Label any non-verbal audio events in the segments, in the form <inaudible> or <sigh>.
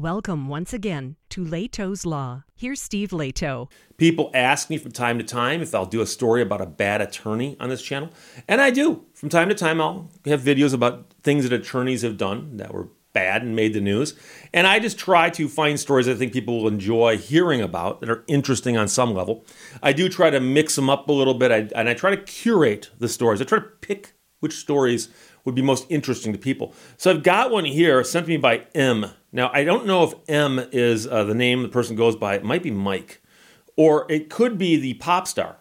Welcome once again to Lehto's Law. Here's Steve Lehto. People ask me from time to time if I'll do a story about a bad attorney on this channel, and I do. From time to time, I'll have videos about things that attorneys have done that were bad and made the news. And I just try to find stories I think people will enjoy hearing about that are interesting on some level. I do try to mix them up a little bit, I, and I try to curate the stories. I try to pick which stories would be most interesting to people. So I've got one here sent to me by M. Now, I don't know if M is uh, the name the person goes by. It might be Mike. Or it could be the pop star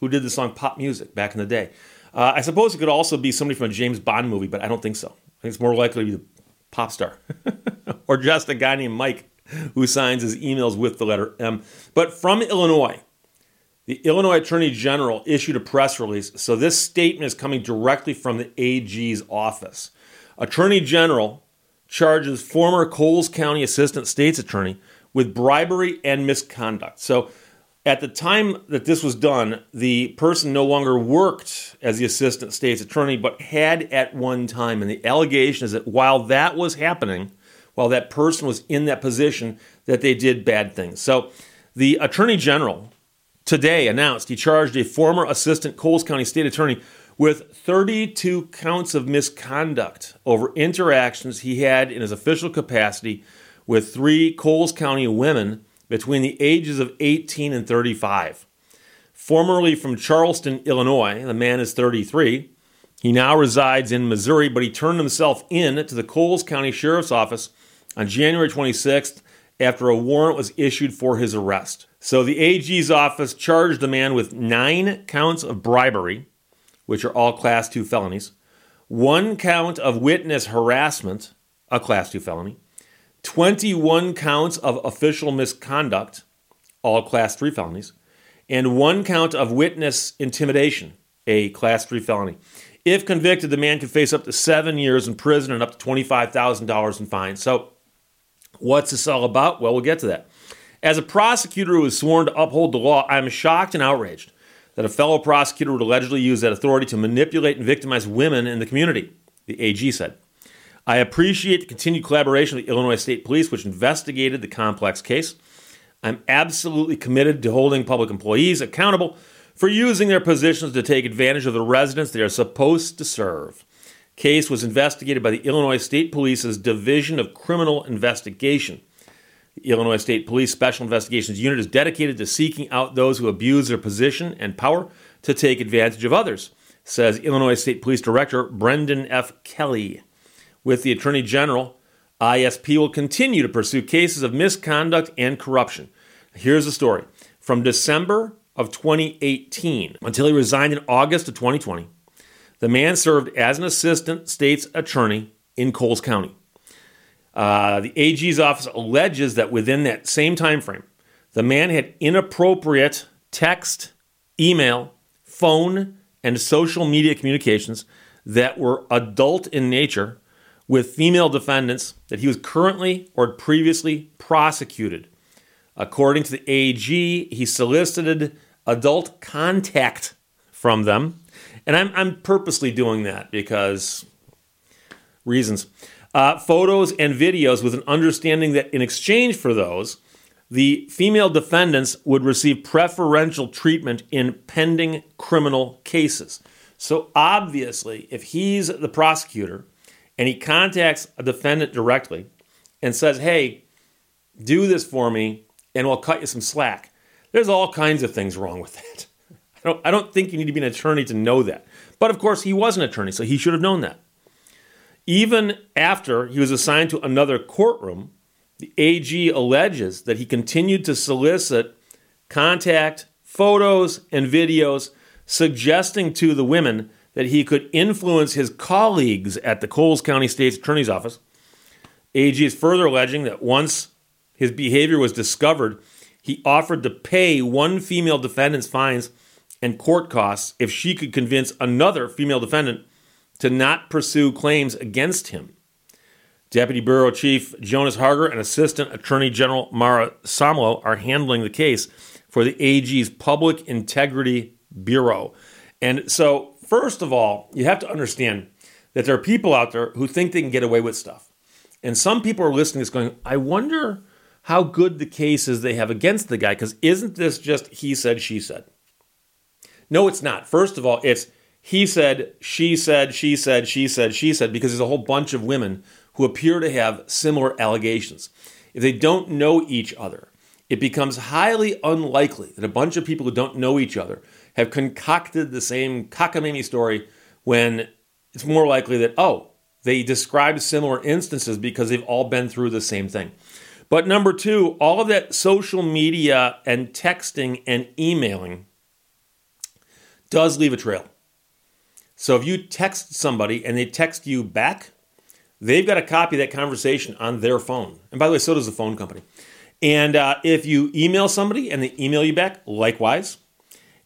who did the song Pop Muzik back in the day. Uh, I suppose it could also be somebody from a James Bond movie, but I don't think so. I think it's more likely to be the pop star. <laughs> or just a guy named Mike who signs his emails with the letter M. But from Illinois, the Illinois Attorney General issued a press release, so this statement is coming directly from the AG's office. Attorney General charges former Coles County Assistant State's Attorney with bribery and misconduct. So at the time that this was done, the person no longer worked as the Assistant State's Attorney, but had at one time. And the allegation is that while that was happening, while that person was in that position, that they did bad things. So the Attorney General today announced he charged a former assistant Coles County State Attorney with 32 counts of misconduct over interactions he had in his official capacity with three Coles County women between the ages of 18 and 35. Formerly from Charleston, Illinois, the man is 33. He now resides in Missouri, but he turned himself in to the Coles County Sheriff's Office on January 26th after a warrant was issued for his arrest. So the AG's office charged the man with nine counts of bribery, which are all class two felonies, one count of witness harassment, a class two felony, 21 counts of official misconduct, all class three felonies, and one count of witness intimidation, a class three felony. If convicted, the man could face up to seven years in prison and up to $25,000 in fines. So, what's this all about? Well, we'll get to that. As a prosecutor who is sworn to uphold the law, I am shocked and outraged that a fellow prosecutor would allegedly use that authority to manipulate and victimize women in the community, the AG said. I appreciate the continued collaboration of the Illinois State Police, which investigated the complex case. I'm absolutely committed to holding public employees accountable for using their positions to take advantage of the residents they are supposed to serve. Case was investigated by the Illinois State Police's Division of Criminal Investigation. The Illinois State Police Special Investigations Unit is dedicated to seeking out those who abuse their position and power to take advantage of others, says Illinois State Police Director Brendan F. Kelly. With the Attorney General, ISP will continue to pursue cases of misconduct and corruption. Here's the story. From December of 2018 until he resigned in August of 2020, the man served as an assistant state's attorney in Coles County. Uh, the AG's office alleges that within that same time frame, the man had inappropriate text, email, phone, and social media communications that were adult in nature with female defendants that he was currently or previously prosecuted. According to the AG, he solicited adult contact from them. And I'm, I'm purposely doing that because reasons uh, photos and videos with an understanding that in exchange for those, the female defendants would receive preferential treatment in pending criminal cases. So obviously, if he's the prosecutor and he contacts a defendant directly and says, hey, do this for me and we'll cut you some slack, there's all kinds of things wrong with that. I don't, I don't think you need to be an attorney to know that. But of course, he was an attorney, so he should have known that. Even after he was assigned to another courtroom, the AG alleges that he continued to solicit contact, photos, and videos suggesting to the women that he could influence his colleagues at the Coles County State's Attorney's Office. AG is further alleging that once his behavior was discovered, he offered to pay one female defendant's fines and court costs if she could convince another female defendant to not pursue claims against him. Deputy Bureau Chief Jonas Harger and Assistant Attorney General Mara Samlo are handling the case for the AG's Public Integrity Bureau. And so, first of all, you have to understand that there are people out there who think they can get away with stuff. And some people are listening to this going, I wonder how good the case is they have against the guy, because isn't this just he said, she said? No, it's not. First of all, it's he said, she said, she said, she said, she said, because there's a whole bunch of women who appear to have similar allegations. If they don't know each other, it becomes highly unlikely that a bunch of people who don't know each other have concocted the same cockamamie story when it's more likely that, oh, they describe similar instances because they've all been through the same thing. But number two, all of that social media and texting and emailing does leave a trail. So if you text somebody and they text you back, they've got a copy of that conversation on their phone. And by the way, so does the phone company. And uh, if you email somebody and they email you back, likewise.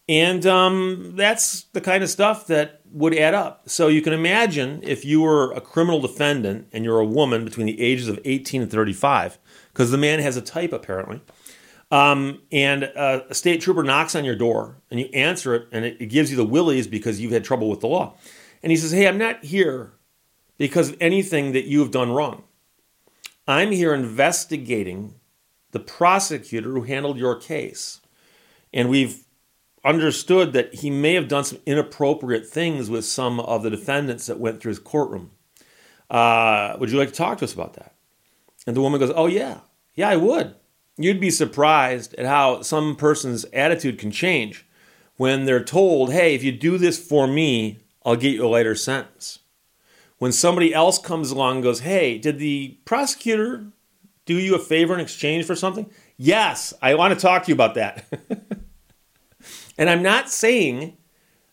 And um, that's the kind of stuff that would add up. So you can imagine if you were a criminal defendant and you're a woman between the ages of 18 and 35, because the man has a type apparently, um, and uh, a state trooper knocks on your door and you answer it and it, it gives you the willies because you've had trouble with the law. And he says, Hey, I'm not here because of anything that you have done wrong. I'm here investigating the prosecutor who handled your case. And we've understood that he may have done some inappropriate things with some of the defendants that went through his courtroom. Uh, would you like to talk to us about that? And the woman goes, Oh, yeah. Yeah, I would. You'd be surprised at how some person's attitude can change when they're told, hey, if you do this for me, I'll get you a lighter sentence. When somebody else comes along and goes, hey, did the prosecutor do you a favor in exchange for something? Yes, I want to talk to you about that. <laughs> and I'm not saying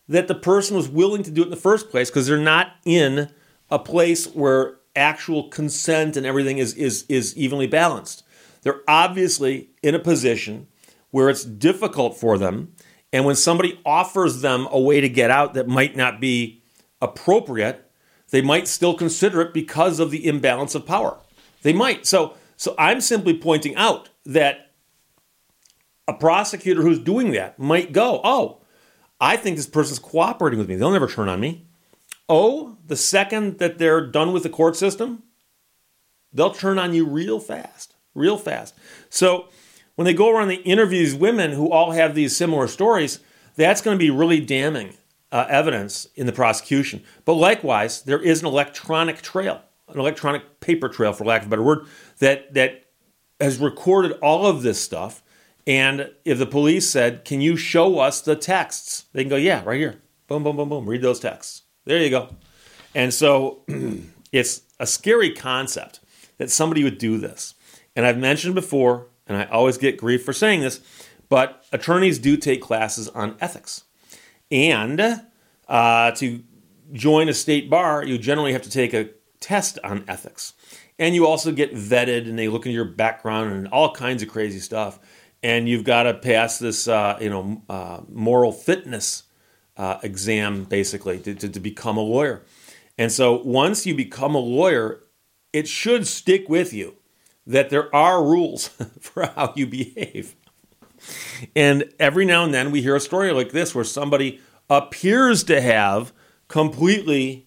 that the person was willing to do it in the first place because they're not in a place where actual consent and everything is, is, is evenly balanced. They're obviously in a position where it's difficult for them. And when somebody offers them a way to get out that might not be appropriate, they might still consider it because of the imbalance of power. They might. So, so I'm simply pointing out that a prosecutor who's doing that might go, oh, I think this person's cooperating with me. They'll never turn on me. Oh, the second that they're done with the court system, they'll turn on you real fast real fast. So when they go around the interviews women who all have these similar stories, that's going to be really damning uh, evidence in the prosecution. But likewise, there is an electronic trail, an electronic paper trail, for lack of a better word, that that has recorded all of this stuff. And if the police said, "Can you show us the texts?" they can go, "Yeah, right here. Boom, boom, boom, boom. Read those texts. There you go." And so <clears throat> it's a scary concept that somebody would do this. And I've mentioned before, and I always get grief for saying this, but attorneys do take classes on ethics. And uh, to join a state bar, you generally have to take a test on ethics. And you also get vetted, and they look into your background and all kinds of crazy stuff. And you've got to pass this, uh, you know, uh, moral fitness uh, exam, basically, to, to, to become a lawyer. And so once you become a lawyer, it should stick with you that there are rules <laughs> for how you behave. And every now and then we hear a story like this where somebody appears to have completely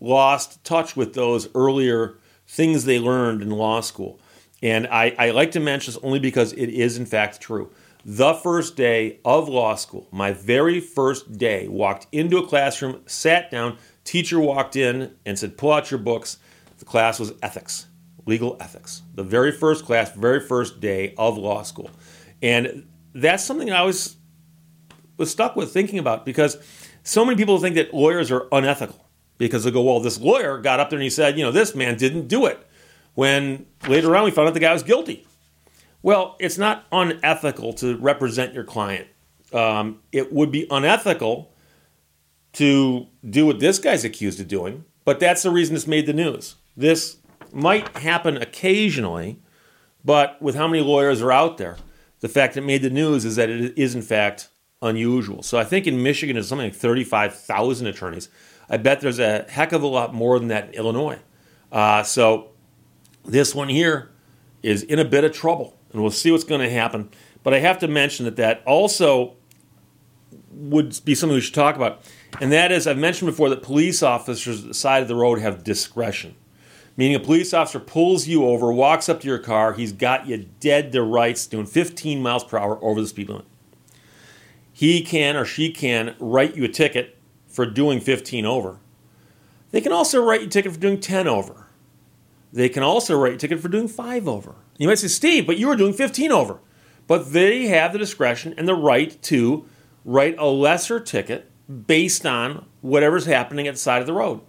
lost touch with those earlier things they learned in law school. And I, I like to mention this only because it is, in fact, true. The first day of law school, my very first day, walked into a classroom, sat down, teacher walked in and said, Pull out your books. The class was ethics legal ethics, the very first class, very first day of law school. And that's something I was was stuck with thinking about because so many people think that lawyers are unethical because they go, well, this lawyer got up there and he said, you know, this man didn't do it. When later on we found out the guy was guilty. Well, it's not unethical to represent your client. Um, it would be unethical to do what this guy's accused of doing, but that's the reason it's made the news. This might happen occasionally, but with how many lawyers are out there, the fact that it made the news is that it is in fact unusual. So I think in Michigan there's something like 35,000 attorneys. I bet there's a heck of a lot more than that in Illinois. Uh, so this one here is in a bit of trouble, and we'll see what's going to happen. But I have to mention that that also would be something we should talk about, and that is I've mentioned before that police officers at the side of the road have discretion. Meaning a police officer pulls you over, walks up to your car, he's got you dead to rights doing 15 miles per hour over the speed limit. He can or she can write you a ticket for doing 15 over. They can also write you a ticket for doing 10 over. They can also write you a ticket for doing 5 over. You might say, Steve, but you were doing 15 over. But they have the discretion and the right to write a lesser ticket based on whatever's happening at the side of the road.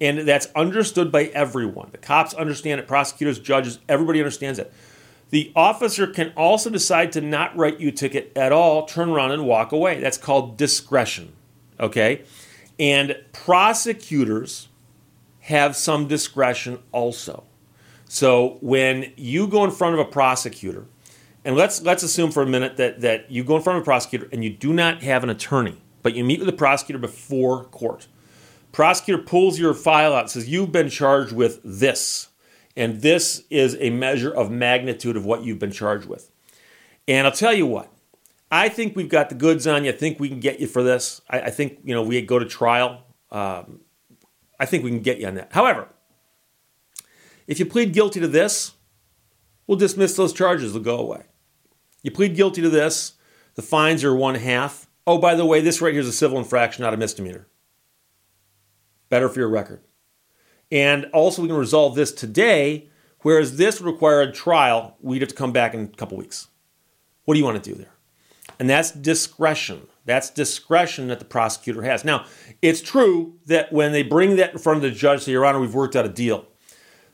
And that's understood by everyone. The cops understand it, prosecutors, judges, everybody understands it. The officer can also decide to not write you a ticket at all, turn around and walk away. That's called discretion. Okay? And prosecutors have some discretion also. So when you go in front of a prosecutor, and let's let's assume for a minute that, that you go in front of a prosecutor and you do not have an attorney, but you meet with the prosecutor before court. Prosecutor pulls your file out says, You've been charged with this. And this is a measure of magnitude of what you've been charged with. And I'll tell you what, I think we've got the goods on you. I think we can get you for this. I, I think, you know, we go to trial. Um, I think we can get you on that. However, if you plead guilty to this, we'll dismiss those charges. They'll go away. You plead guilty to this, the fines are one half. Oh, by the way, this right here is a civil infraction, not a misdemeanor. Better for your record. And also, we can resolve this today, whereas this would require a trial. We'd have to come back in a couple weeks. What do you want to do there? And that's discretion. That's discretion that the prosecutor has. Now, it's true that when they bring that in front of the judge, say, Your Honor, we've worked out a deal,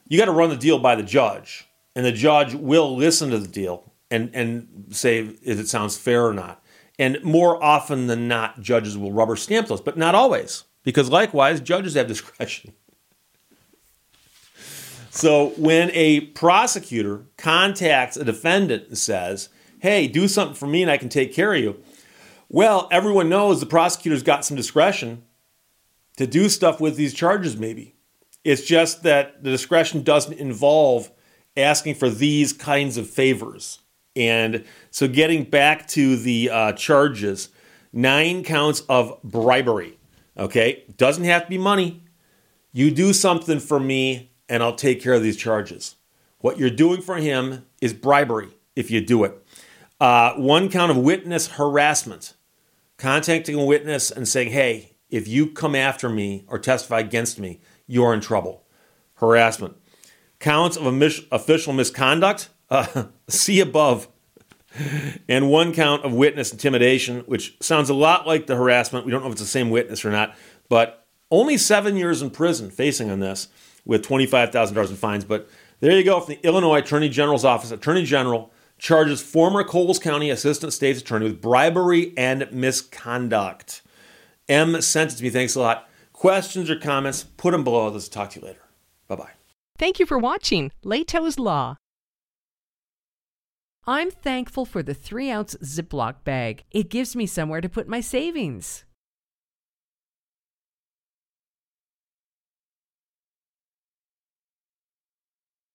you got to run the deal by the judge. And the judge will listen to the deal and, and say if it sounds fair or not. And more often than not, judges will rubber stamp those, but not always, because likewise, judges have discretion. So when a prosecutor contacts a defendant and says, hey, do something for me and I can take care of you, well, everyone knows the prosecutor's got some discretion to do stuff with these charges, maybe. It's just that the discretion doesn't involve asking for these kinds of favors. And so, getting back to the uh, charges, nine counts of bribery. Okay, doesn't have to be money. You do something for me, and I'll take care of these charges. What you're doing for him is bribery if you do it. Uh, one count of witness harassment, contacting a witness and saying, hey, if you come after me or testify against me, you're in trouble. Harassment. Counts of official misconduct, uh, <laughs> see above. And one count of witness intimidation, which sounds a lot like the harassment. We don't know if it's the same witness or not, but only seven years in prison facing on this with $25,000 in fines. But there you go from the Illinois Attorney General's office. Attorney General charges former Coles County Assistant State's Attorney with bribery and misconduct. M sent it to me. Thanks a lot. Questions or comments, put them below. Let's talk to you later. Bye bye. Thank you for watching Lehto's Law. I'm thankful for the 3 ounce Ziploc bag. It gives me somewhere to put my savings.